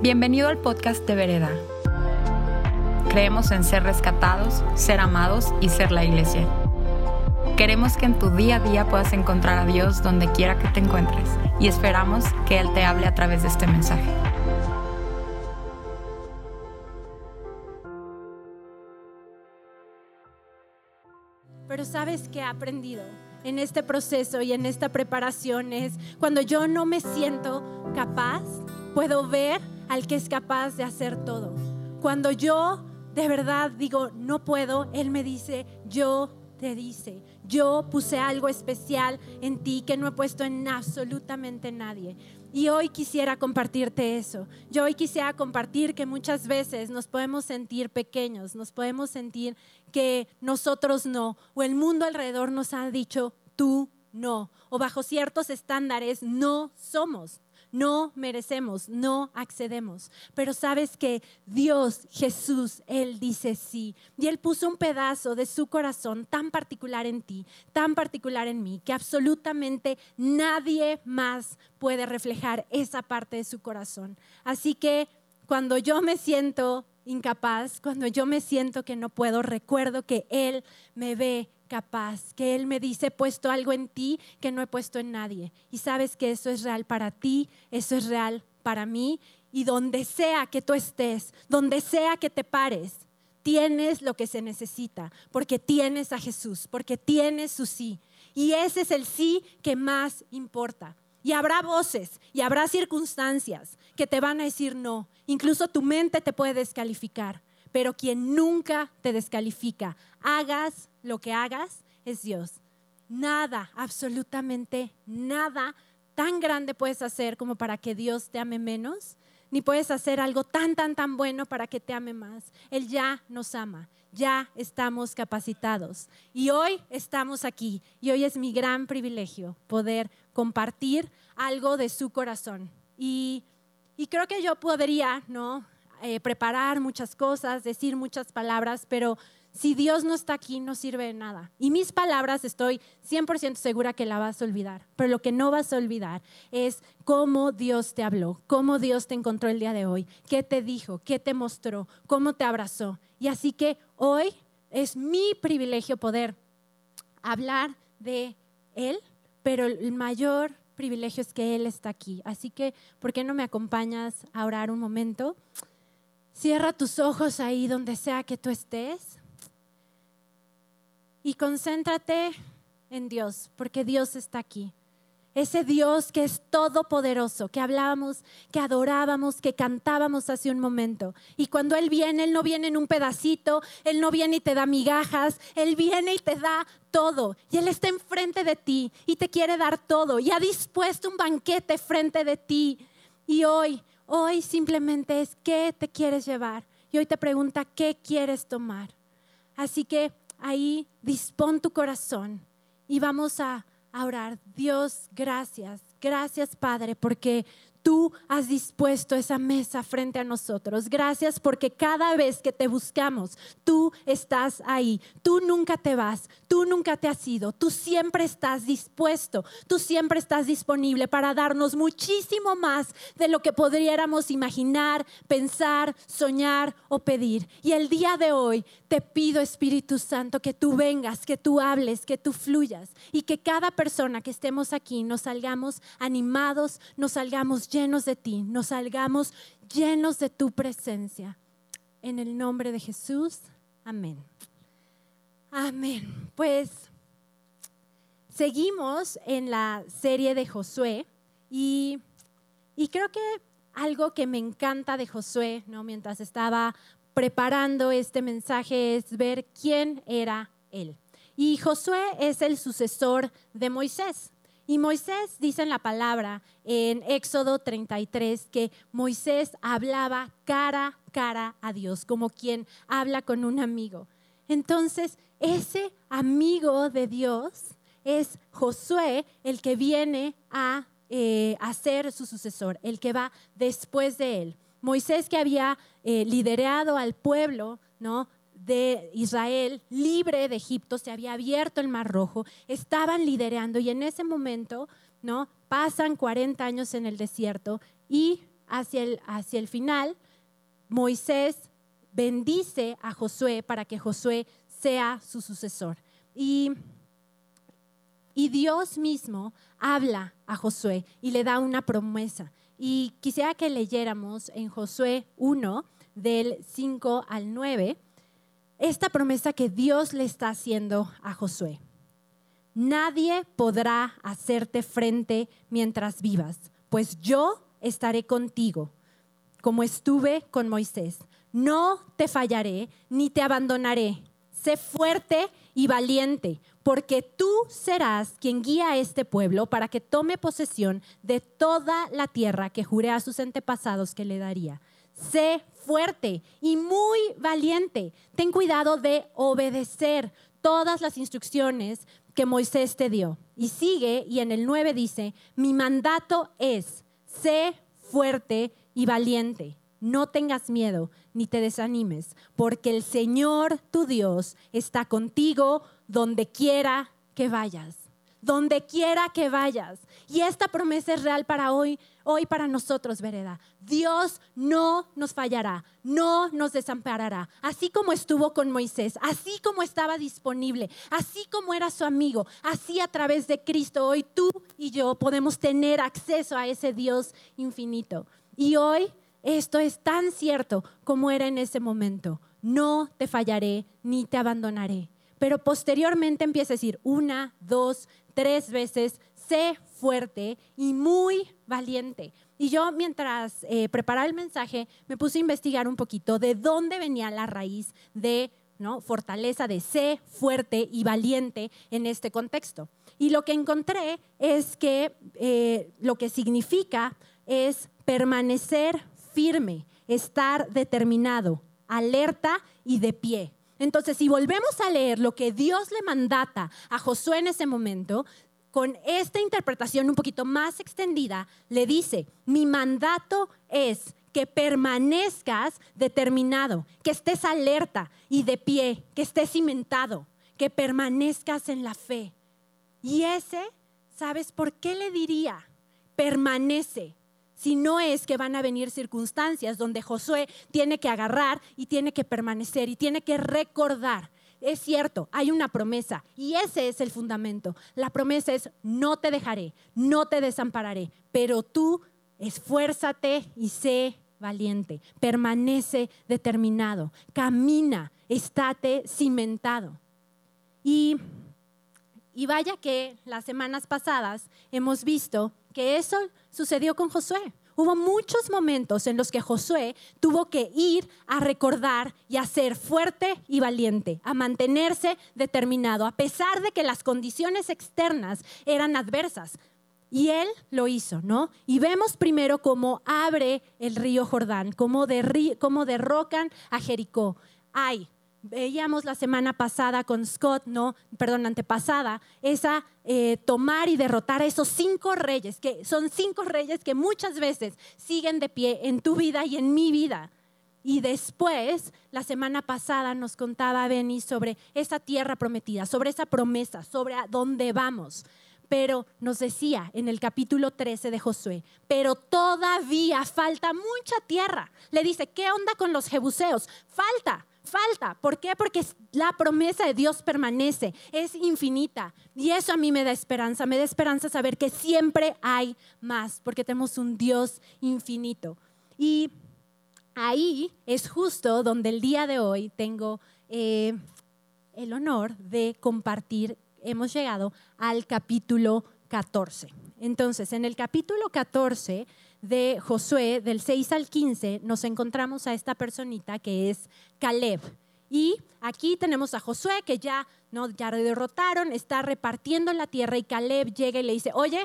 Bienvenido al podcast de Vereda. Creemos en ser rescatados, ser amados y ser la iglesia. Queremos que en tu día a día puedas encontrar a Dios donde quiera que te encuentres y esperamos que Él te hable a través de este mensaje. Pero sabes que he aprendido en este proceso y en esta preparación es cuando yo no me siento capaz, puedo ver al que es capaz de hacer todo. Cuando yo de verdad digo, no puedo, Él me dice, yo te dice, yo puse algo especial en ti que no he puesto en absolutamente nadie. Y hoy quisiera compartirte eso. Yo hoy quisiera compartir que muchas veces nos podemos sentir pequeños, nos podemos sentir que nosotros no, o el mundo alrededor nos ha dicho, tú no, o bajo ciertos estándares no somos no merecemos, no accedemos. Pero sabes que Dios, Jesús, Él dice sí. Y Él puso un pedazo de su corazón tan particular en ti, tan particular en mí, que absolutamente nadie más puede reflejar esa parte de su corazón. Así que cuando yo me siento incapaz, cuando yo me siento que no puedo, recuerdo que Él me ve capaz, que Él me dice, he puesto algo en ti que no he puesto en nadie. Y sabes que eso es real para ti, eso es real para mí. Y donde sea que tú estés, donde sea que te pares, tienes lo que se necesita, porque tienes a Jesús, porque tienes su sí. Y ese es el sí que más importa. Y habrá voces y habrá circunstancias que te van a decir no. Incluso tu mente te puede descalificar pero quien nunca te descalifica, hagas lo que hagas, es Dios. Nada, absolutamente nada tan grande puedes hacer como para que Dios te ame menos, ni puedes hacer algo tan, tan, tan bueno para que te ame más. Él ya nos ama, ya estamos capacitados. Y hoy estamos aquí, y hoy es mi gran privilegio poder compartir algo de su corazón. Y, creo que yo podría, ¿no? Eh, preparar muchas cosas, decir muchas palabras, pero si Dios no está aquí, no sirve de nada. Y mis palabras estoy 100% segura que la vas a olvidar, pero lo que no vas a olvidar es cómo Dios te habló, cómo Dios te encontró el día de hoy, qué te dijo, qué te mostró, cómo te abrazó. Y así que hoy es mi privilegio poder hablar de Él, pero el mayor privilegio es que Él está aquí. Así que, ¿por qué no me acompañas a orar un momento? Cierra tus ojos ahí donde sea que tú estés y concéntrate en Dios, porque Dios está aquí. Ese Dios que es todopoderoso, que hablábamos, que adorábamos, que cantábamos hace un momento. Y cuando Él viene, Él no viene en un pedacito, Él no viene y te da migajas, Él viene y te da todo. Y Él está enfrente de ti y te quiere dar todo. Y ha dispuesto un banquete frente de ti. Y hoy Hoy simplemente es qué te quieres llevar. Y hoy te pregunta qué quieres tomar. Así que ahí dispón tu corazón y vamos a, a orar. Dios, gracias. Gracias, Padre, porque tú has dispuesto esa mesa frente a nosotros. Gracias porque cada vez que te buscamos, tú estás ahí. Tú nunca te vas, tú nunca te has ido, tú siempre estás dispuesto, tú siempre estás disponible para darnos muchísimo más de lo que podríamos imaginar, pensar, soñar o pedir. Y el día de hoy te pido, Espíritu Santo, que tú vengas, que tú hables, que tú fluyas y que cada persona que estemos aquí nos salgamos animados, nos salgamos llenos llenos de ti, nos salgamos llenos de tu presencia. En el nombre de Jesús, amén. Amén. Pues seguimos en la serie de Josué y, y creo que algo que me encanta de Josué, ¿no? mientras estaba preparando este mensaje, es ver quién era él. Y Josué es el sucesor de Moisés. Y Moisés dice en la palabra en Éxodo 33 que Moisés hablaba cara a cara a Dios, como quien habla con un amigo. Entonces, ese amigo de Dios es Josué, el que viene a, eh, ser su sucesor, el que va después de él. Moisés que había eh, liderado al pueblo, ¿no? De Israel libre de Egipto, se había abierto el Mar Rojo, estaban liderando y en ese momento, ¿no? Pasan 40 años en el desierto y hacia el, hacia el final, Moisés bendice a Josué para que Josué sea su sucesor. Y, y Dios mismo habla a Josué y le da una promesa. Y quisiera que leyéramos en Josué 1, del 5 al 9, esta promesa que Dios le está haciendo a Josué. Nadie podrá hacerte frente mientras vivas, pues yo estaré contigo, como estuve con Moisés. No te fallaré ni te abandonaré. Sé fuerte y valiente, porque tú serás quien guía a este pueblo para que tome posesión de toda la tierra que juré a sus antepasados que le daría. Sé fuerte y muy valiente. Ten cuidado de obedecer todas las instrucciones que Moisés te dio. Y sigue, y en el 9 dice, mi mandato es, sé fuerte y valiente. No tengas miedo ni te desanimes, porque el Señor tu Dios está contigo donde quiera que vayas. Donde quiera que vayas. Y esta promesa es real para hoy, hoy para nosotros, Vereda. Dios no nos fallará, no nos desamparará. Así como estuvo con Moisés, así como estaba disponible, así como era su amigo, así a través de Cristo, hoy tú y yo podemos tener acceso a ese Dios infinito. Y hoy esto es tan cierto como era en ese momento. No te fallaré ni te abandonaré. Pero posteriormente empieza a decir una, dos, tres veces, sé fuerte y muy valiente. Y yo mientras eh, preparaba el mensaje me puse a investigar un poquito de dónde venía la raíz de ¿no? fortaleza, de sé fuerte y valiente en este contexto. Y lo que encontré es que eh, lo que significa es permanecer firme, estar determinado, alerta y de pie. Entonces, si volvemos a leer lo que Dios le mandata a Josué en ese momento, con esta interpretación un poquito más extendida, le dice, mi mandato es que permanezcas determinado, que estés alerta y de pie, que estés cimentado, que permanezcas en la fe. Y ese, ¿sabes por qué le diría? Permanece, si no es que van a venir circunstancias donde Josué tiene que agarrar y tiene que permanecer y tiene que recordar. Es cierto, hay una promesa y ese es el fundamento. La promesa es, no te dejaré, no te desampararé, pero tú esfuérzate y sé valiente, permanece determinado, camina, estate cimentado. Y, y vaya que las semanas pasadas hemos visto que eso sucedió con Josué. Hubo muchos momentos en los que Josué tuvo que ir a recordar y a ser fuerte y valiente, a mantenerse determinado, a pesar de que las condiciones externas eran adversas. Y él lo hizo, ¿no? Y vemos primero cómo abre el río Jordán, cómo, cómo derrocan a Jericó. Ay, veíamos la semana pasada con Scott, no, perdón, antepasada, esa eh, tomar y derrotar a esos cinco reyes, que son cinco reyes que muchas veces siguen de pie en tu vida y en mi vida. Y después, la semana pasada nos contaba Benny sobre esa tierra prometida, sobre esa promesa, sobre a dónde vamos. Pero nos decía en el capítulo 13 de Josué, pero todavía falta mucha tierra. Le dice, ¿qué onda con los jebuseos? Falta, falta. ¿Por qué? Porque la promesa de Dios permanece, es infinita. Y eso a mí me da esperanza, me da esperanza saber que siempre hay más, porque tenemos un Dios infinito. Y ahí es justo donde el día de hoy tengo eh, el honor de compartir, hemos llegado al capítulo 14. Entonces, en el capítulo 14 de Josué, del 6 al 15, nos encontramos a esta personita que es Caleb. Y aquí tenemos a Josué que ya, ¿no? ya derrotaron, está repartiendo la tierra y Caleb llega y le dice, oye,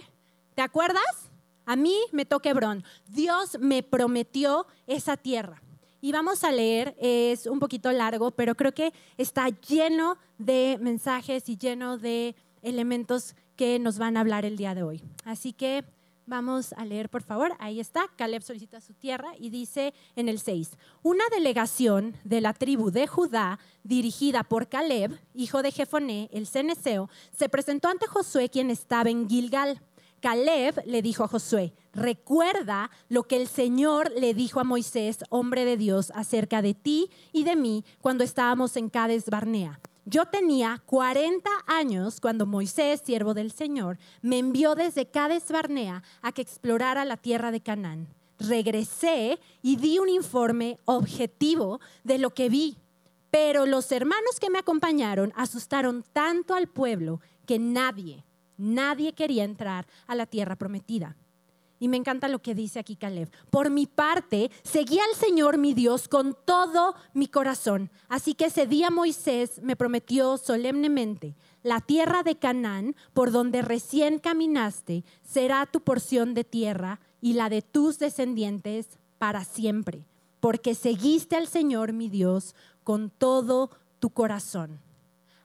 ¿te acuerdas? A mí me toca Hebrón. Dios me prometió esa tierra. Y vamos a leer, es un poquito largo, pero creo que está lleno de mensajes y lleno de elementos que nos van a hablar el día de hoy. Así que Vamos a leer, por favor. Ahí está. Caleb solicita su tierra y dice en el 6, una delegación de la tribu de Judá, dirigida por Caleb, hijo de Jefoné, el ceneseo, se presentó ante Josué, quien estaba en Gilgal. Caleb le dijo a Josué, recuerda lo que el Señor le dijo a Moisés, hombre de Dios, acerca de ti y de mí cuando estábamos en Cades Barnea. Yo tenía 40 años cuando Moisés, siervo del Señor, me envió desde Cades Barnea a que explorara la tierra de Canaán. Regresé y di un informe objetivo de lo que vi. Pero los hermanos que me acompañaron asustaron tanto al pueblo que nadie, Nadie quería entrar a la tierra prometida. Y me encanta lo que dice aquí Caleb. Por mi parte, seguí al Señor mi Dios con todo mi corazón. Así que ese día Moisés me prometió solemnemente, la tierra de Canaán, por donde recién caminaste, será tu porción de tierra y la de tus descendientes para siempre, porque seguiste al Señor mi Dios con todo tu corazón.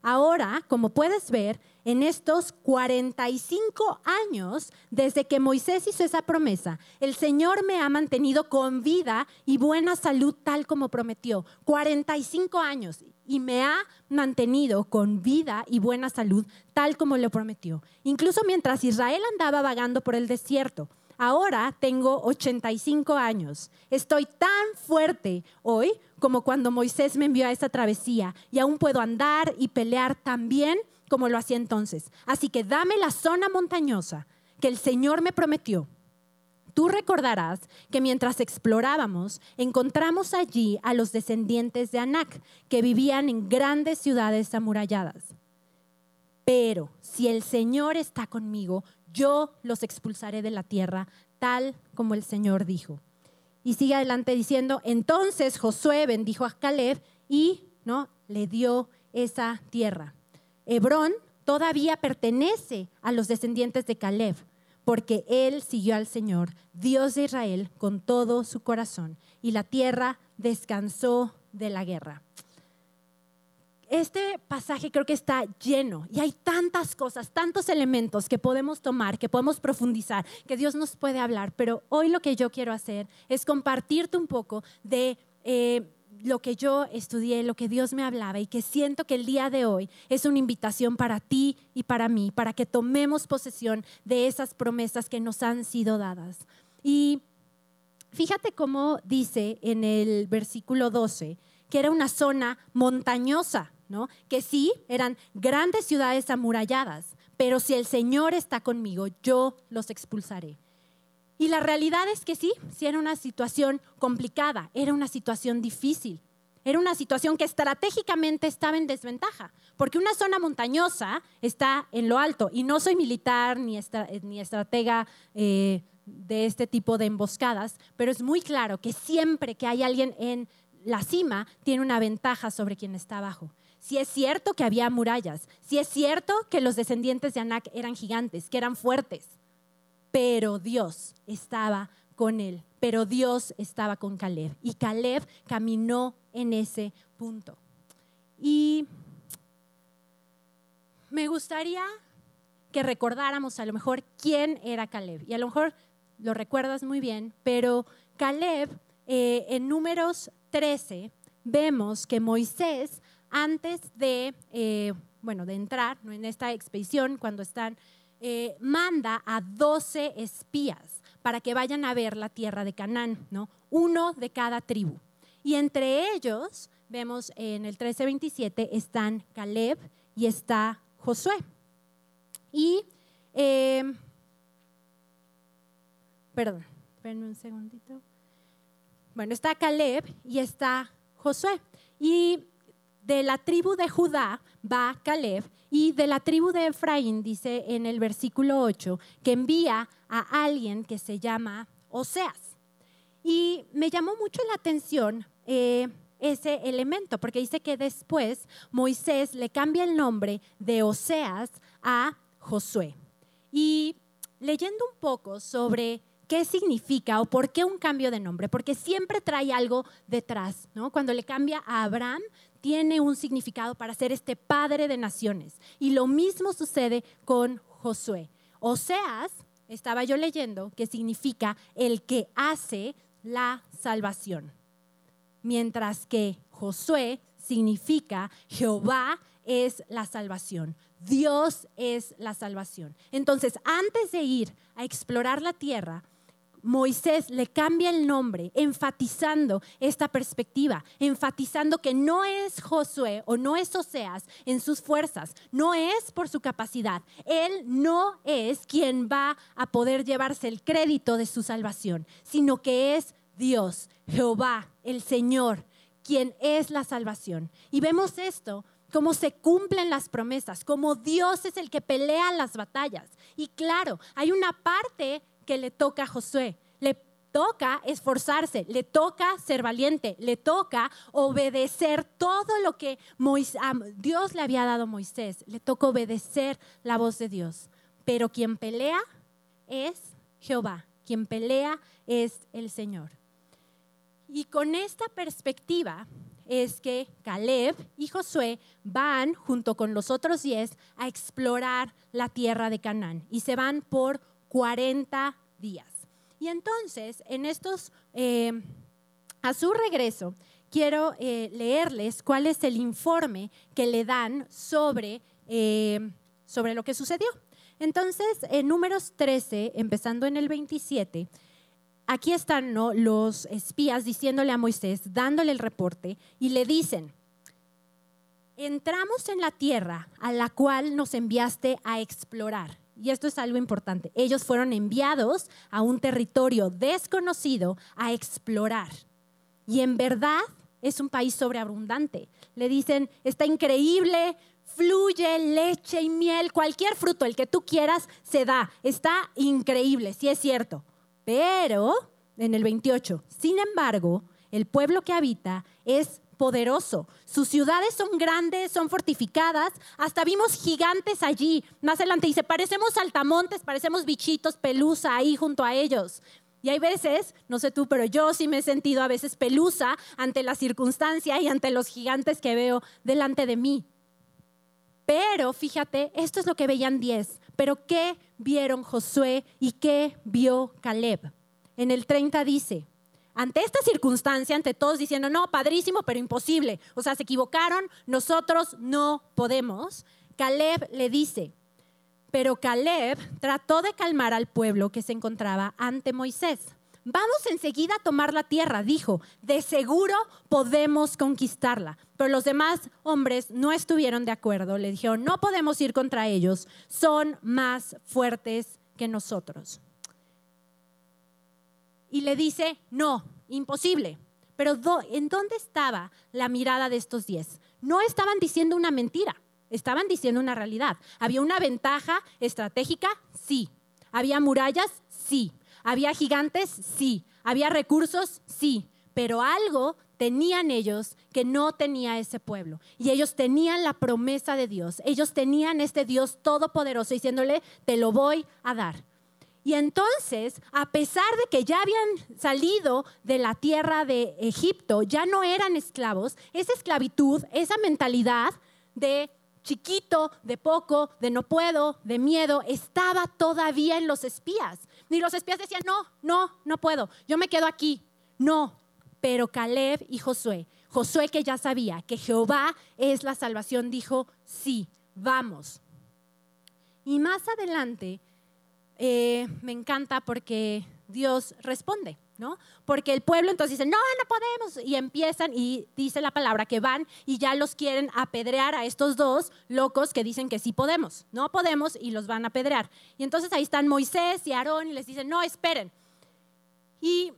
Ahora, como puedes ver, en estos 45 años desde que Moisés hizo esa promesa, el Señor me ha mantenido con vida y buena salud tal como prometió. 45 años y me ha mantenido con vida y buena salud tal como lo prometió. Incluso mientras Israel andaba vagando por el desierto. Ahora tengo 85 años. Estoy tan fuerte hoy como cuando Moisés me envió a esa travesía y aún puedo andar y pelear tan bien como lo hacía entonces. Así que dame la zona montañosa que el Señor me prometió. Tú recordarás que mientras explorábamos, encontramos allí a los descendientes de Anac, que vivían en grandes ciudades amuralladas. Pero si el Señor está conmigo, yo los expulsaré de la tierra, tal como el Señor dijo. Y sigue adelante diciendo, entonces Josué bendijo a Caleb y ¿no? le dio esa tierra. Hebrón todavía pertenece a los descendientes de Caleb, porque él siguió al Señor, Dios de Israel, con todo su corazón, y la tierra descansó de la guerra. Este pasaje creo que está lleno y hay tantas cosas, tantos elementos que podemos tomar, que podemos profundizar, que Dios nos puede hablar, pero hoy lo que yo quiero hacer es compartirte un poco de eh, lo que yo estudié, lo que Dios me hablaba y que siento que el día de hoy es una invitación para ti y para mí, para que tomemos posesión de esas promesas que nos han sido dadas. Y fíjate cómo dice en el versículo 12 que era una zona montañosa que sí, eran grandes ciudades amuralladas, pero si el Señor está conmigo, yo los expulsaré. Y la realidad es que sí, sí era una situación complicada, era una situación difícil, era una situación que estratégicamente estaba en desventaja, porque una zona montañosa está en lo alto, y no soy militar ni, ni estratega eh, de este tipo de emboscadas, pero es muy claro que siempre que hay alguien en la cima, tiene una ventaja sobre quien está abajo. Si es cierto que había murallas, si es cierto que los descendientes de Anak eran gigantes, que eran fuertes, pero Dios estaba con él, pero Dios estaba con Caleb y Caleb caminó en ese punto. Y me gustaría que recordáramos a lo mejor quién era Caleb. Y a lo mejor lo recuerdas muy bien, pero Caleb eh, en números 13 vemos que Moisés antes de, eh, bueno, de entrar en esta expedición, cuando están, eh, manda a 12 espías para que vayan a ver la tierra de Canaán, ¿no? uno de cada tribu. Y entre ellos, vemos en el 1327, están Caleb y está Josué. Y, eh, perdón, un segundito. Bueno, está Caleb y está Josué. Y de la tribu de Judá va Caleb y de la tribu de Efraín dice en el versículo 8 que envía a alguien que se llama Oseas. Y me llamó mucho la atención eh, ese elemento, porque dice que después Moisés le cambia el nombre de Oseas a Josué. Y leyendo un poco sobre qué significa o por qué un cambio de nombre, porque siempre trae algo detrás, ¿no? Cuando le cambia a Abraham, tiene un significado para ser este padre de naciones. Y lo mismo sucede con Josué. Oseas, estaba yo leyendo, que significa el que hace la salvación. Mientras que Josué significa Jehová es la salvación. Dios es la salvación. Entonces, antes de ir a explorar la tierra, Moisés le cambia el nombre, enfatizando esta perspectiva, enfatizando que no es Josué o no es Oseas en sus fuerzas, no es por su capacidad. Él no es quien va a poder llevarse el crédito de su salvación, sino que es Dios, Jehová, el Señor, quien es la salvación. Y vemos esto cómo se cumplen las promesas, cómo Dios es el que pelea las batallas. Y claro, hay una parte que le toca a Josué. Le toca esforzarse, le toca ser valiente, le toca obedecer todo lo que Dios le había dado a Moisés. Le toca obedecer la voz de Dios. Pero quien pelea es Jehová, quien pelea es el Señor. Y con esta perspectiva es que Caleb y Josué van junto con los otros diez a explorar la tierra de Canaán y se van por 40 días. Y entonces, en estos, eh, a su regreso, quiero eh, leerles cuál es el informe que le dan sobre, eh, sobre lo que sucedió. Entonces, en números 13, empezando en el 27, aquí están los espías diciéndole a Moisés, dándole el reporte, y le dicen, entramos en la tierra a la cual nos enviaste a explorar y esto es algo importante, ellos fueron enviados a un territorio desconocido a explorar. Y en verdad es un país sobreabundante. Le dicen, está increíble, fluye leche y miel, cualquier fruto, el que tú quieras, se da. Está increíble, sí es cierto. Pero, en el 28, sin embargo, el pueblo que habita es poderoso. Sus ciudades son grandes, son fortificadas. Hasta vimos gigantes allí. Más adelante dice, parecemos saltamontes, parecemos bichitos, pelusa ahí junto a ellos. Y hay veces, no sé tú, pero yo sí me he sentido a veces pelusa ante la circunstancia y ante los gigantes que veo delante de mí. Pero fíjate, esto es lo que veían diez. Pero ¿qué vieron Josué y qué vio Caleb? En el 30 dice, ante esta circunstancia, ante todos diciendo, no, padrísimo, pero imposible, o sea, se equivocaron, nosotros no podemos, Caleb le dice, pero Caleb trató de calmar al pueblo que se encontraba ante Moisés. Vamos enseguida a tomar la tierra, dijo, de seguro podemos conquistarla. Pero los demás hombres no estuvieron de acuerdo, le dijeron, no podemos ir contra ellos, son más fuertes que nosotros y le dice, no, imposible. Pero ¿en dónde estaba la mirada de estos diez? No estaban diciendo una mentira, estaban diciendo una realidad. ¿Había una ventaja estratégica? Sí. ¿Había murallas? Sí. ¿Había gigantes? Sí. ¿Había recursos? Sí. Pero algo tenían ellos que no tenía ese pueblo. Y ellos tenían la promesa de Dios. Ellos tenían este Dios todopoderoso diciéndole, te lo voy a dar. Y entonces, a pesar de que ya habían salido de la tierra de Egipto, ya no eran esclavos, esa esclavitud, esa mentalidad de chiquito, de poco, de no puedo, de miedo, estaba todavía en los espías. Y los espías decían, no, no, no puedo, yo me quedo aquí. No, pero Caleb y Josué, Josué que ya sabía que Jehová es la salvación, dijo, sí, vamos. Y más adelante eh, me encanta porque Dios responde, ¿no? Porque el pueblo entonces dice, no, no podemos, y empiezan y dice la palabra que van y ya los quieren apedrear a estos dos locos que dicen que sí podemos, no podemos y los van a apedrear. Y entonces ahí están Moisés y Aarón y les dicen, no, esperen. Y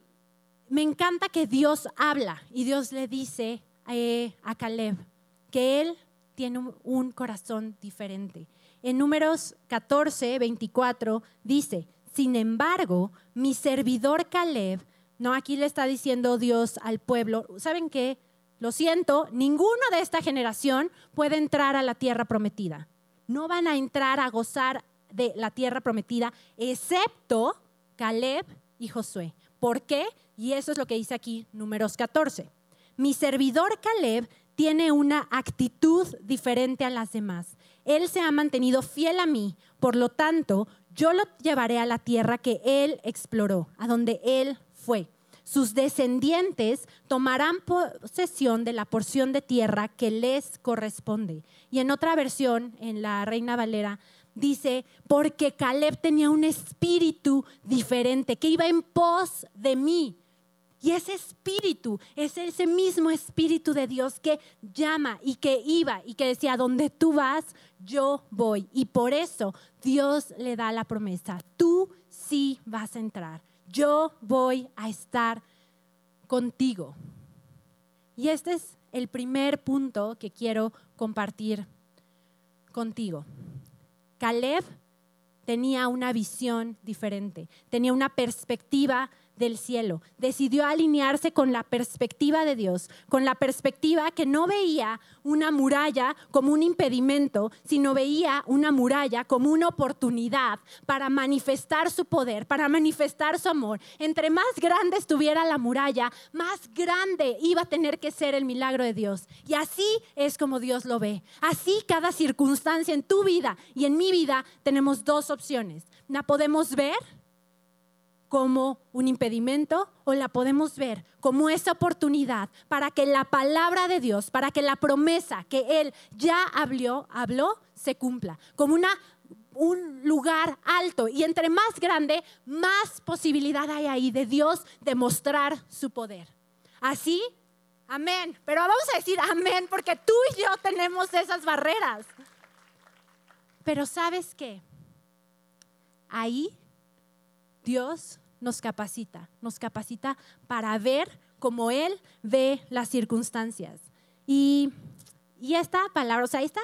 me encanta que Dios habla y Dios le dice eh, a Caleb que él tiene un corazón diferente en números 14, 24 dice, sin embargo, mi servidor Caleb, no, aquí le está diciendo Dios al pueblo, ¿saben qué? Lo siento, ninguno de esta generación puede entrar a la tierra prometida. No van a entrar a gozar de la tierra prometida, excepto Caleb y Josué. ¿Por qué? Y eso es lo que dice aquí, números 14. Mi servidor Caleb tiene una actitud diferente a las demás. Él se ha mantenido fiel a mí, por lo tanto, yo lo llevaré a la tierra que Él exploró, a donde Él fue. sus descendientes tomarán posesión de la porción de tierra que les corresponde. Y en otra versión, en la Reina Valera, dice, porque Caleb tenía un espíritu diferente, que iba en pos de mí. Y ese espíritu es ese mismo espíritu de Dios que llama y que iba y que decía, donde tú vas, yo voy. Y por eso Dios le da la promesa, tú sí vas a entrar, yo voy a estar contigo. Y este es el primer punto que quiero compartir contigo. Caleb tenía una visión diferente, tenía una perspectiva del cielo. Decidió alinearse con la perspectiva de Dios, con la perspectiva que no veía una muralla como un impedimento, sino veía una muralla como una oportunidad para manifestar su poder, para manifestar su amor. Entre más grande estuviera la muralla, más grande iba a tener que ser el milagro de Dios. Y así es como Dios lo ve. Así cada circunstancia en tu vida y en mi vida tenemos dos opciones. La podemos ver como un impedimento o la podemos ver como esa oportunidad para que la palabra de Dios, para que la promesa que Él ya habló, habló se cumpla, como una, un lugar alto. Y entre más grande, más posibilidad hay ahí de Dios de mostrar su poder. Así, amén. Pero vamos a decir amén porque tú y yo tenemos esas barreras. Pero sabes qué? Ahí Dios nos capacita, nos capacita para ver como Él ve las circunstancias. Y, esta palabra, o sea, este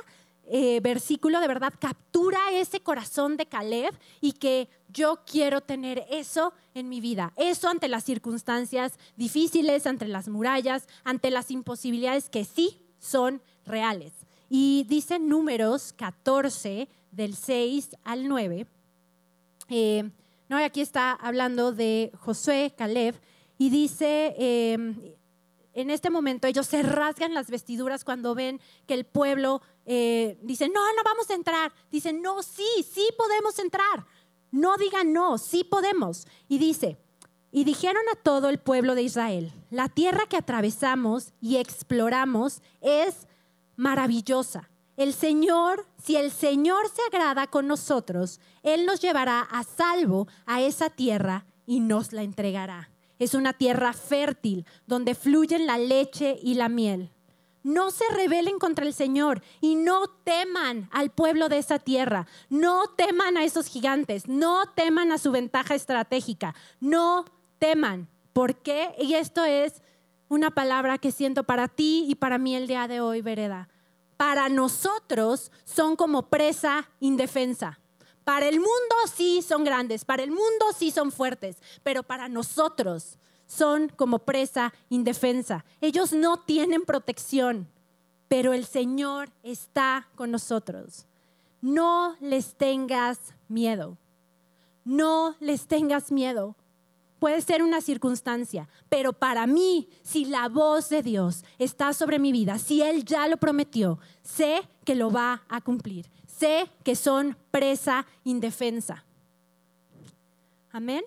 versículo de verdad captura ese corazón de Caleb y que yo quiero tener eso en mi vida, eso ante las circunstancias difíciles, ante las murallas, ante las imposibilidades que sí son reales. Y dice números 14 del 6 al 9. Eh, ¿no? aquí está hablando de Josué, Caleb, y dice, em, en este momento ellos se rasgan las vestiduras cuando ven que el pueblo eh, dice, no, no vamos a entrar. Dicen, no, sí, sí podemos entrar. No digan no, sí podemos. Y dice, y dijeron a todo el pueblo de Israel, la tierra que atravesamos y exploramos es maravillosa el Señor, si el Señor se agrada con nosotros, Él nos llevará a salvo a esa tierra y nos la entregará. Es una tierra fértil donde fluyen la leche y la miel. No se rebelen contra el Señor y no teman al pueblo de esa tierra. No teman a esos gigantes. No teman a su ventaja estratégica. No teman. ¿Por qué? Y esto es una palabra que siento para ti y para mí el día de hoy, Vereda para nosotros son como presa indefensa. Para el mundo sí son grandes, para el mundo sí son fuertes, pero para nosotros son como presa indefensa. Ellos no tienen protección, pero el Señor está con nosotros. No les tengas miedo. No les tengas miedo Puede ser una circunstancia, pero para mí, si la voz de Dios está sobre mi vida, si Él ya lo prometió, sé que lo va a cumplir. Sé que son presa indefensa. Amén.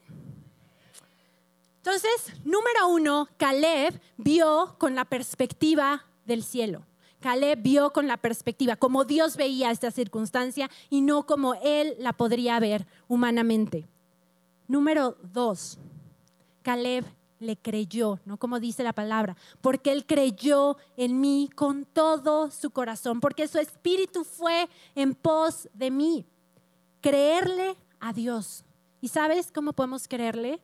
Entonces, número uno, Caleb vio con la perspectiva del cielo. Caleb vio con la perspectiva, como Dios veía esta circunstancia y no como él la podría ver humanamente. Número dos, Caleb le creyó, ¿no? Como dice la palabra, porque él creyó en mí con todo su corazón, porque su espíritu fue en pos de mí. Creerle a Dios. ¿Y sabes cómo podemos creerle?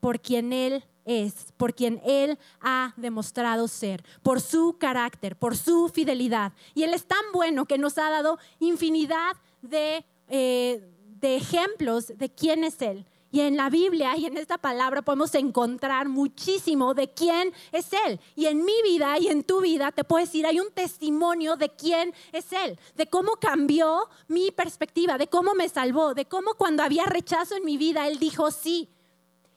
Por quien Él es, por quien Él ha demostrado ser, por su carácter, por su fidelidad. Y Él es tan bueno que nos ha dado infinidad de, eh, de ejemplos de quién es Él. Y en la Biblia y en esta palabra podemos encontrar muchísimo de quién es Él. Y en mi vida y en tu vida te puedo decir, hay un testimonio de quién es Él, de cómo cambió mi perspectiva, de cómo me salvó, de cómo cuando había rechazo en mi vida, Él dijo sí.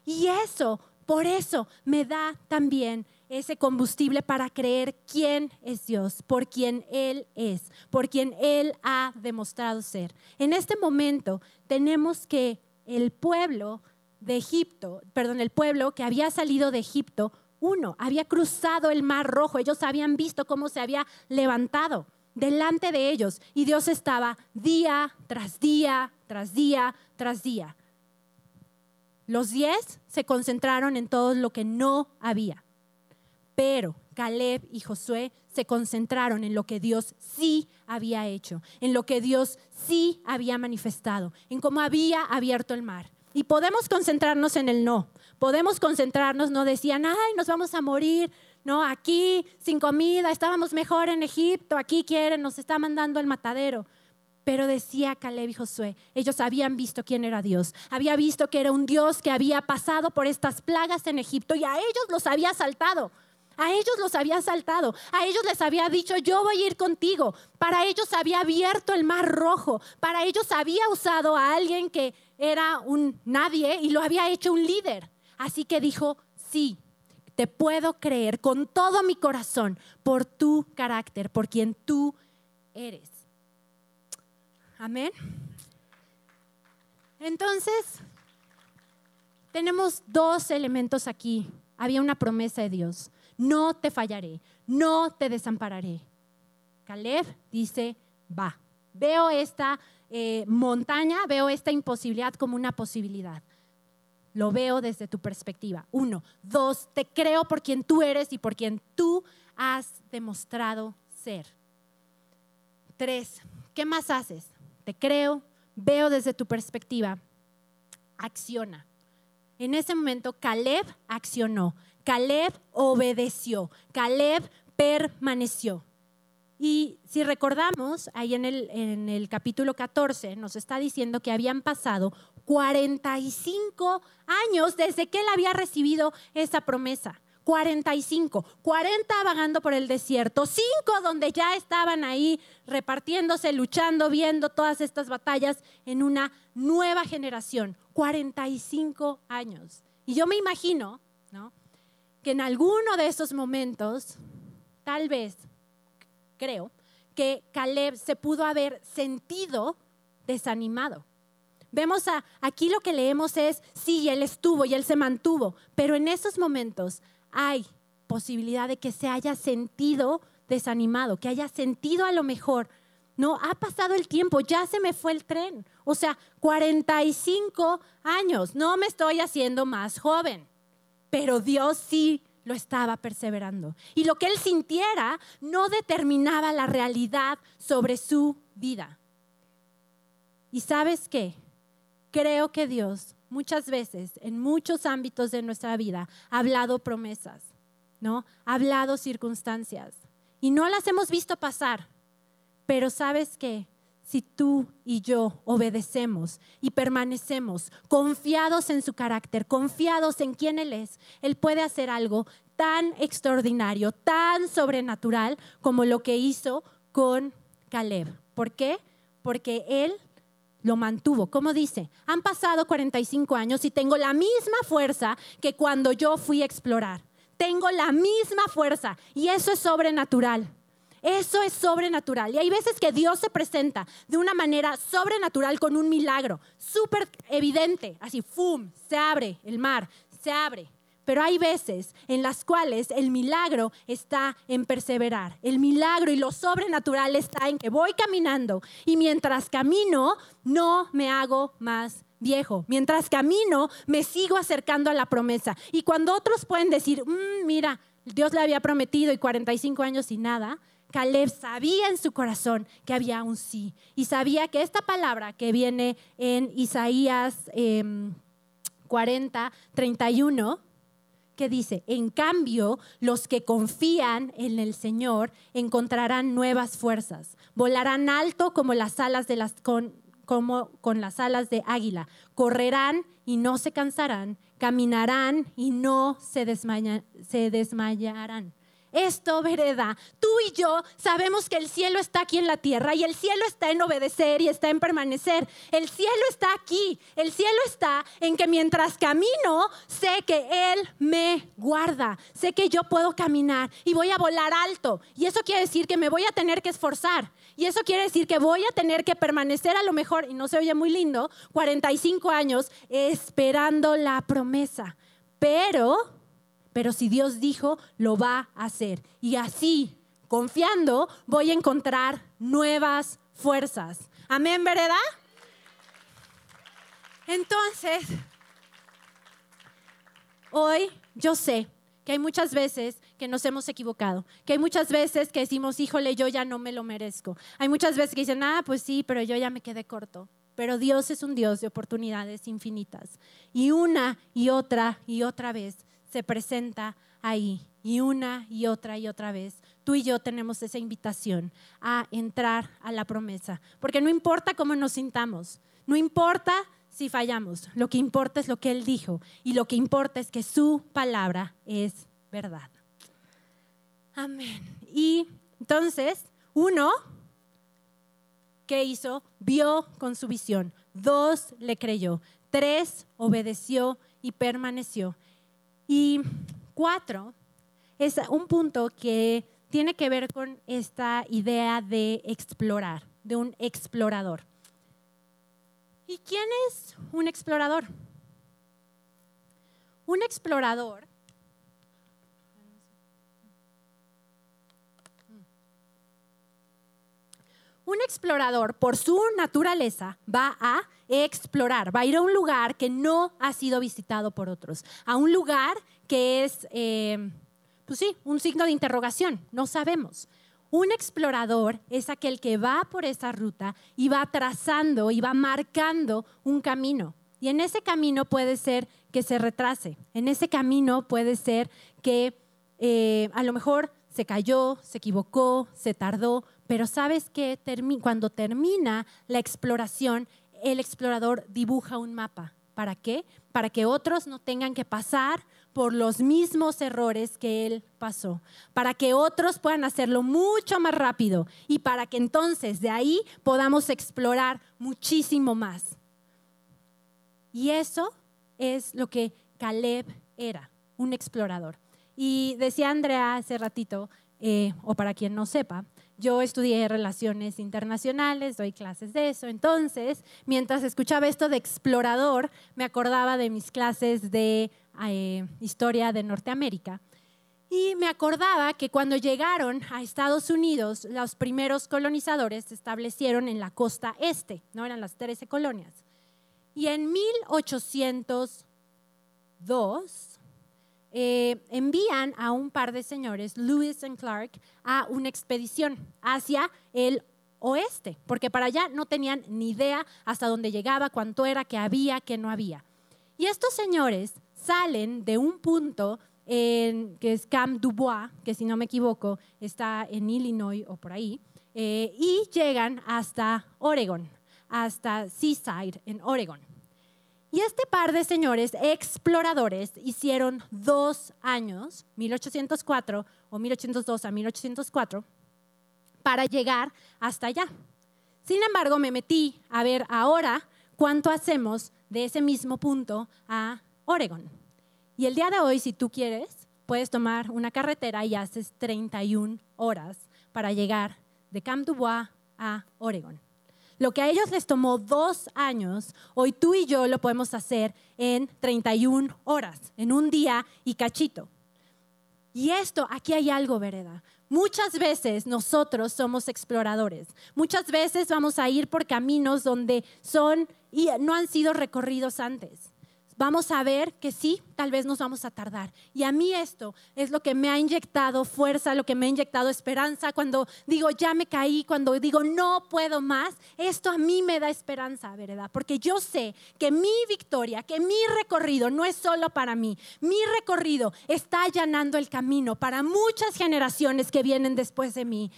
Y eso, por eso, me da también ese combustible para creer quién es Dios, por quien Él es, por quien Él ha demostrado ser. En este momento tenemos que el pueblo de Egipto, perdón, el pueblo que había salido de Egipto, uno, había cruzado el mar rojo, ellos habían visto cómo se había levantado delante de ellos y Dios estaba día tras día, tras día, tras día. Los diez se concentraron en todo lo que no había, pero Caleb y Josué concentraron en lo que Dios sí había hecho, en lo que Dios sí había manifestado, en cómo había abierto el mar. Y podemos concentrarnos en el no, podemos concentrarnos, no decían, ay, nos vamos a morir, no, aquí sin comida, estábamos mejor en Egipto, aquí quieren, nos está mandando el matadero. Pero decía Caleb y Josué, ellos habían visto quién era Dios, había visto que era un Dios que había pasado por estas plagas en Egipto y a ellos los había saltado. A ellos los había saltado, a ellos les había dicho, yo voy a ir contigo. Para ellos había abierto el mar rojo, para ellos había usado a alguien que era un nadie y lo había hecho un líder. Así que dijo, sí, te puedo creer con todo mi corazón por tu carácter, por quien tú eres. Amén. Entonces, tenemos dos elementos aquí. Había una promesa de Dios. No te fallaré, no te desampararé. Caleb dice, va. Veo esta eh, montaña, veo esta imposibilidad como una posibilidad. Lo veo desde tu perspectiva. Uno. Dos, te creo por quien tú eres y por quien tú has demostrado ser. Tres, ¿qué más haces? Te creo, veo desde tu perspectiva. Acciona. En ese momento, Caleb accionó. Caleb obedeció. Caleb permaneció. Y si recordamos, ahí en el, en el capítulo 14 nos está diciendo que habían pasado 45 años desde que él había recibido esa promesa. 45, 40 vagando por el desierto, 5 donde ya estaban ahí repartiéndose, luchando, viendo todas estas batallas en una nueva generación, 45 años. Y yo me imagino ¿no? En alguno de esos momentos, tal vez, creo, que Caleb se pudo haber sentido desanimado. Vemos a, aquí lo que leemos es, sí, él estuvo y él se mantuvo, pero en esos momentos hay posibilidad de que se haya sentido desanimado, que haya sentido a lo mejor, no, ha pasado el tiempo, ya se me fue el tren. O sea, 45 años, no me estoy haciendo más joven, pero Dios sí lo estaba perseverando. Y lo que él sintiera no determinaba la realidad sobre su vida. ¿Y sabes qué? creo que Dios muchas veces, en muchos ámbitos de nuestra vida, ha hablado promesas, ¿no? Ha hablado circunstancias y no las hemos visto pasar. Pero sabes qué? Si tú y yo obedecemos y permanecemos confiados en su carácter, confiados en quién Él es, Él puede hacer algo tan extraordinario, tan sobrenatural como lo que hizo con Caleb. ¿Por qué? Porque Él lo mantuvo. ¿Cómo dice? Han pasado 45 años y tengo la misma fuerza que cuando yo fui a explorar. Tengo la misma fuerza y eso es sobrenatural. Eso es sobrenatural. Y hay veces que Dios se presenta de una manera sobrenatural con un milagro, súper evidente, así, ¡fum! Se abre el mar, se abre. Pero hay veces en las cuales el milagro está en perseverar. El milagro y lo sobrenatural está en que voy caminando y mientras camino no me hago más viejo. Mientras camino me sigo acercando a la promesa. Y cuando otros pueden decir, mm, mira, Dios le había prometido y 45 años y nada, Caleb sabía en su corazón que había un sí. Y sabía que esta palabra que viene en Isaías 40, em, 31, que dice, en cambio, los que confían en el Señor encontrarán nuevas fuerzas, volarán alto como las alas de las con, como con las alas de águila, correrán y no se cansarán, caminarán y no se, se desmayarán. Esto, vereda, tú y yo sabemos que el cielo está aquí en la tierra y el cielo está en obedecer y está en permanecer. El cielo está aquí. El cielo está en que mientras camino, sé que Él me guarda. Sé que yo puedo caminar y voy a volar alto. Y eso quiere decir que me voy a tener que esforzar. Y eso quiere decir que voy a tener que permanecer a lo mejor, y no se oye muy lindo, 45 años esperando la promesa. Pero, pero si Dios dijo, lo va a hacer. Y así confiando, voy a encontrar nuevas fuerzas. Amén, ¿verdad? Entonces, hoy yo sé que hay muchas veces que nos hemos equivocado, que hay muchas veces que decimos, híjole, yo ya no me lo merezco. Hay muchas veces que dicen, ah, pues sí, pero yo ya me quedé corto. Pero Dios es un Dios de oportunidades infinitas. Y una y otra y otra vez se presenta ahí. Y una y otra y otra vez tú y yo tenemos esa invitación a entrar a la promesa. Porque no importa cómo nos sintamos, no importa si fallamos, lo que importa es lo que Él dijo y lo que importa es que su palabra es verdad. Amén. Y entonces, uno, ¿qué hizo? Vio con su visión. Dos, le creyó. Tres, obedeció y permaneció. Y cuatro, es un punto que tiene que ver con esta idea de explorar, de un explorador. ¿Y quién es un explorador? Un explorador Un explorador, por su naturaleza, va a explorar, va a ir a un lugar que no ha sido visitado por otros, a un lugar que es eh, pues sí, un signo de interrogación, no sabemos. Un explorador es aquel que va por esa ruta y va trazando y va marcando un camino. Y en ese camino puede ser que se retrase, en ese camino puede ser que eh, a lo mejor se cayó, se equivocó, se tardó, pero sabes que cuando termina la exploración, el explorador dibuja un mapa. ¿Para qué? Para que otros no tengan que pasar por los mismos errores que él pasó, para que otros puedan hacerlo mucho más rápido y para que entonces de ahí podamos explorar muchísimo más. Y eso es lo que Caleb era, un explorador. Y decía Andrea hace ratito, eh, o para quien no sepa, yo estudié relaciones internacionales, doy clases de eso. Entonces, mientras escuchaba esto de explorador, me acordaba de mis clases de eh, historia de Norteamérica. Y me acordaba que cuando llegaron a Estados Unidos, los primeros colonizadores se establecieron en la costa este, no eran las 13 colonias. Y en 1802 eh, envían a un par de señores, Lewis y Clark, a una expedición hacia el oeste, porque para allá no tenían ni idea hasta dónde llegaba, cuánto era, qué había, qué no había. Y estos señores salen de un punto en, que es Camp Dubois, que si no me equivoco está en Illinois o por ahí, eh, y llegan hasta Oregon, hasta Seaside en Oregon. Y este par de señores exploradores hicieron dos años, 1804 o 1802 a 1804, para llegar hasta allá. Sin embargo, me metí a ver ahora cuánto hacemos de ese mismo punto a Oregon. Y el día de hoy, si tú quieres, puedes tomar una carretera y haces 31 horas para llegar de Camp Dubois a Oregon. Lo que a ellos les tomó dos años, hoy tú y yo lo podemos hacer en 31 horas, en un día y cachito. Y esto, aquí hay algo, Vereda. Muchas veces nosotros somos exploradores. Muchas veces vamos a ir por caminos donde son y no han sido recorridos antes vamos a ver que sí, tal vez nos vamos a tardar. Y a mí esto es lo que me ha inyectado fuerza, lo que me ha inyectado esperanza. Cuando digo, ya me caí, cuando digo, no puedo más, esto a mí me da esperanza, ¿verdad? Porque yo sé que mi victoria, que mi recorrido no es solo para mí. Mi recorrido está allanando el camino para muchas generaciones que vienen después de mí.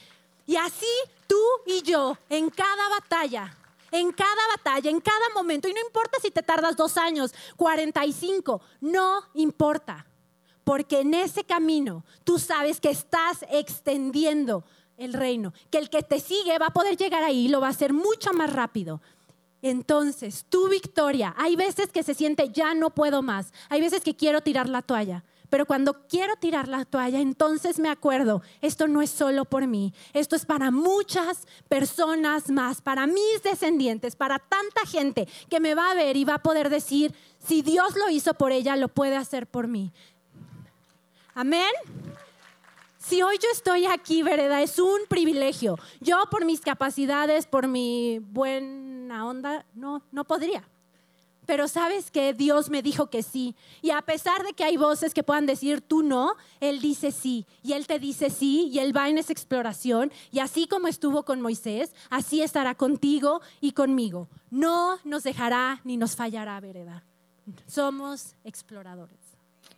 Y así tú y yo, en cada batalla, en cada batalla, en cada momento. Y no importa si te tardas dos años, 45, no importa. porque en ese camino tú sabes que estás extendiendo el reino, que el que te sigue va a poder llegar ahí y lo va a hacer mucho más rápido. Entonces, tu victoria, hay veces que se siente ya no puedo más, hay veces que quiero tirar la toalla, pero cuando quiero tirar la toalla, entonces me acuerdo, esto no es solo por mí, esto es para muchas personas más, para mis descendientes, para tanta gente que me va a ver y va a poder decir, si Dios lo hizo por ella, lo puede hacer por mí. Amén. Si hoy yo estoy aquí, Vereda, es un privilegio. Yo por mis capacidades, por mi buena onda, no, no podría pero sabes que Dios me dijo que sí. Y a pesar de que hay voces que puedan decir tú no, Él dice sí. Y Él te dice sí y Él va en esa exploración. Y así como estuvo con Moisés, así estará contigo y conmigo. No nos dejará ni nos fallará, vereda. Somos exploradores.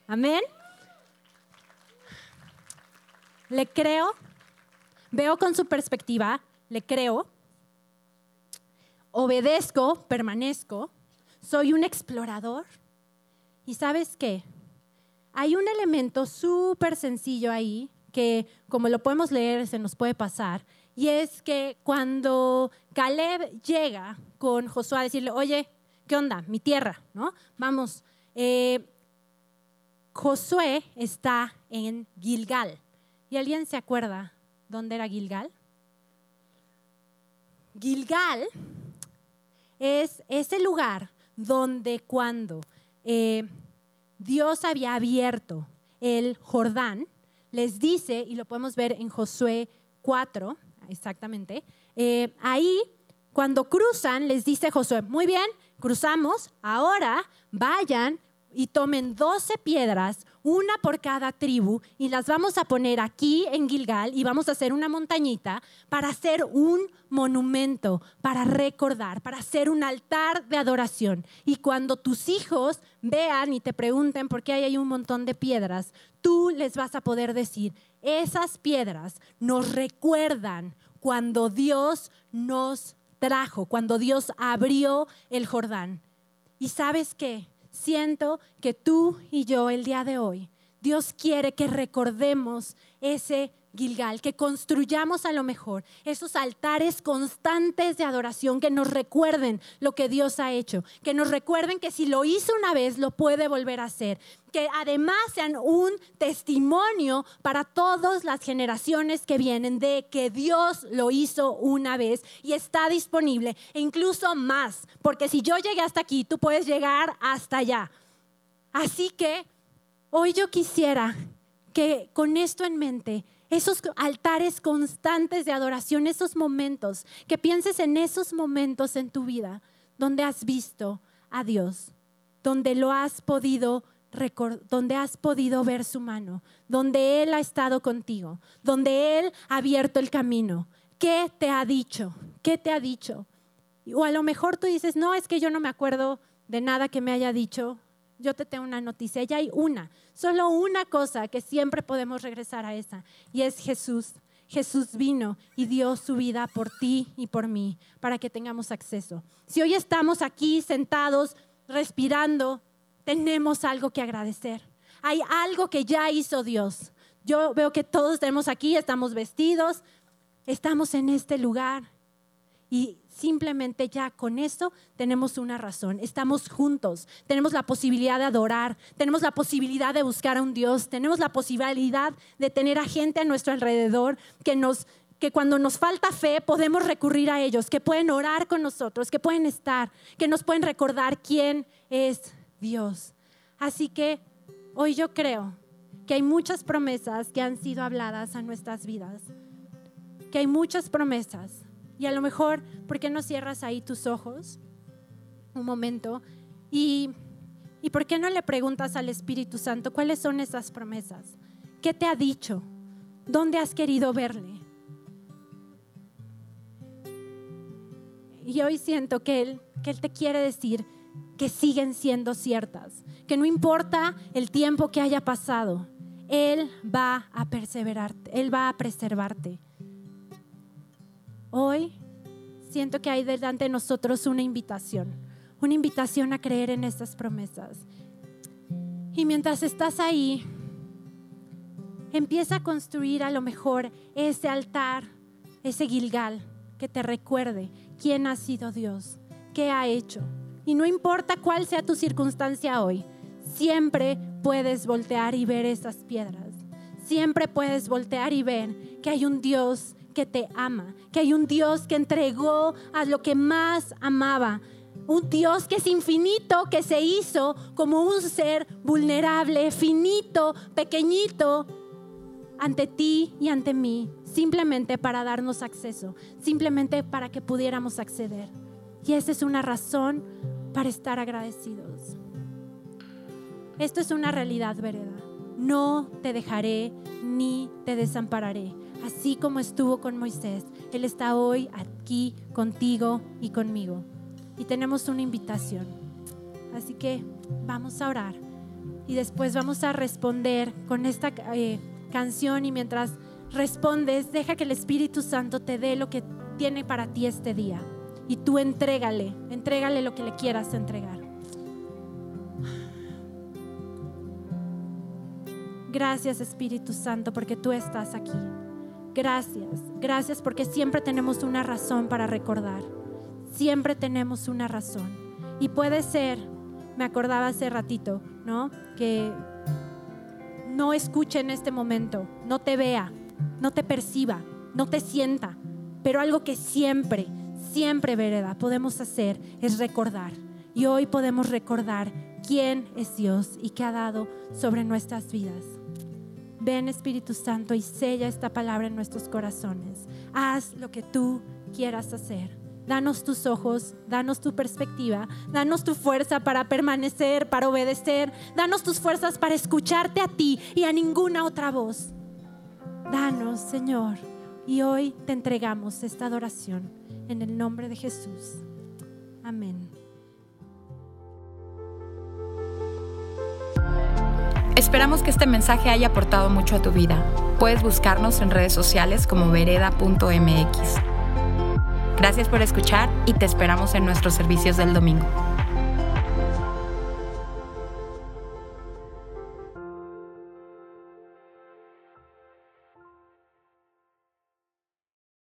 Amén. Le creo, veo con su perspectiva, le creo, obedezco, permanezco soy un explorador. ¿Y sabes qué? Hay un elemento súper sencillo ahí que, como lo podemos leer, se nos puede pasar. Y es que cuando Caleb llega con Josué a decirle, oye, ¿qué onda? Mi tierra, ¿no? Vamos. Eh, Josué está en Gilgal. ¿Y alguien se acuerda dónde era Gilgal? Gilgal es ese lugar donde cuando eh, Dios había abierto el Jordán, les dice, y lo podemos ver en Josué 4, exactamente, eh, ahí cuando cruzan, les dice Josué, muy bien, cruzamos, ahora vayan y tomen 12 piedras, una por cada tribu, y las vamos a poner aquí en Gilgal y vamos a hacer una montañita para hacer un monumento, para recordar, para hacer un altar de adoración. Y cuando tus hijos vean y te pregunten por qué hay un montón de piedras, tú les vas a poder decir, esas piedras nos recuerdan cuando Dios nos trajo, cuando Dios abrió el Jordán. ¿Y sabes qué? Siento que tú y yo el día de hoy, Dios quiere que recordemos ese Gilgal, que construyamos a lo mejor esos altares constantes de adoración que nos recuerden lo que Dios ha hecho, que nos recuerden que si lo hizo una vez, lo puede volver a hacer, que además sean un testimonio para todas las generaciones que vienen de que Dios lo hizo una vez y está disponible, e incluso más, porque si yo llegué hasta aquí, tú puedes llegar hasta allá. Así que hoy yo quisiera que con esto en mente esos altares constantes de adoración, esos momentos, que pienses en esos momentos en tu vida donde has visto a Dios, donde lo has podido donde has podido ver su mano, donde Él ha estado contigo, donde Él ha abierto el camino. ¿Qué te ha dicho? ¿Qué te ha dicho? O a lo mejor tú dices, no, es que yo no me acuerdo de nada que me haya dicho yo te tengo una noticia, ya hay una, solo una cosa que siempre podemos regresar a esa, y es Jesús. Jesús vino y dio su vida por ti y por mí para que tengamos acceso. Si hoy estamos aquí sentados, respirando, tenemos algo que agradecer. Hay algo que ya hizo Dios. Yo veo que todos tenemos aquí, estamos vestidos, estamos en este lugar y simplemente ya con eso tenemos una razón. Estamos juntos, tenemos la posibilidad de adorar, tenemos la posibilidad de buscar a un Dios, tenemos la posibilidad de tener a gente a nuestro alrededor que nos que cuando nos falta fe podemos recurrir a ellos, que pueden orar con nosotros, que pueden estar, que nos pueden recordar quién es Dios. Así que hoy yo creo que hay muchas promesas que han sido habladas a nuestras vidas, que hay muchas promesas y a lo mejor, ¿por qué no cierras ahí tus ojos un momento? Y, ¿Y por qué no le preguntas al Espíritu Santo cuáles son esas promesas? ¿Qué te ha dicho? ¿Dónde has querido verle? Y hoy siento que Él, que él te quiere decir que siguen siendo ciertas, que no importa el tiempo que haya pasado, Él va a perseverarte, Él va a preservarte. Hoy siento que hay delante de nosotros una invitación, una invitación a creer en estas promesas. Y mientras estás ahí, empieza a construir a lo mejor ese altar, ese Gilgal, que te recuerde quién ha sido Dios, qué ha hecho. Y no importa cuál sea tu circunstancia hoy, siempre puedes voltear y ver esas piedras. Siempre puedes voltear y ver que hay un Dios que te ama, que hay un Dios que entregó a lo que más amaba, un Dios que es infinito, que se hizo como un ser vulnerable, finito, pequeñito, ante ti y ante mí, simplemente para darnos acceso, simplemente para que pudiéramos acceder. Y esa es una razón para estar agradecidos. Esto es una realidad, vereda. No te dejaré ni te desampararé. Así como estuvo con Moisés, Él está hoy aquí contigo y conmigo y tenemos una invitación. Así que vamos a orar y después vamos a responder con esta eh, canción y mientras respondes, deja que el Espíritu Santo te dé lo que tiene para ti este día y tú entrégale, entrégale lo que le quieras entregar. Gracias Espíritu Santo porque tú estás aquí. Gracias, gracias porque siempre tenemos una razón para recordar siempre tenemos una razón. Y puede ser, me acordaba hace ratito, ¿no? Que no escuche en este momento, no te vea, no te perciba, no te sienta, pero algo que siempre, siempre, vereda, podemos hacer es recordar. Y hoy podemos recordar quién es Dios y qué ha dado sobre nuestras vidas. Ven Espíritu Santo y sella esta palabra en nuestros corazones. Haz lo que tú quieras hacer. Danos tus ojos, danos tu perspectiva, danos tu fuerza para permanecer, para obedecer, danos tus fuerzas para escucharte a ti y a ninguna otra voz. Danos, Señor, y hoy te entregamos esta adoración en el nombre de Jesús. Amén. Esperamos que este mensaje haya aportado mucho a tu vida. Puedes buscarnos en redes sociales como vereda.mx. Gracias por escuchar y te esperamos en nuestros servicios del domingo.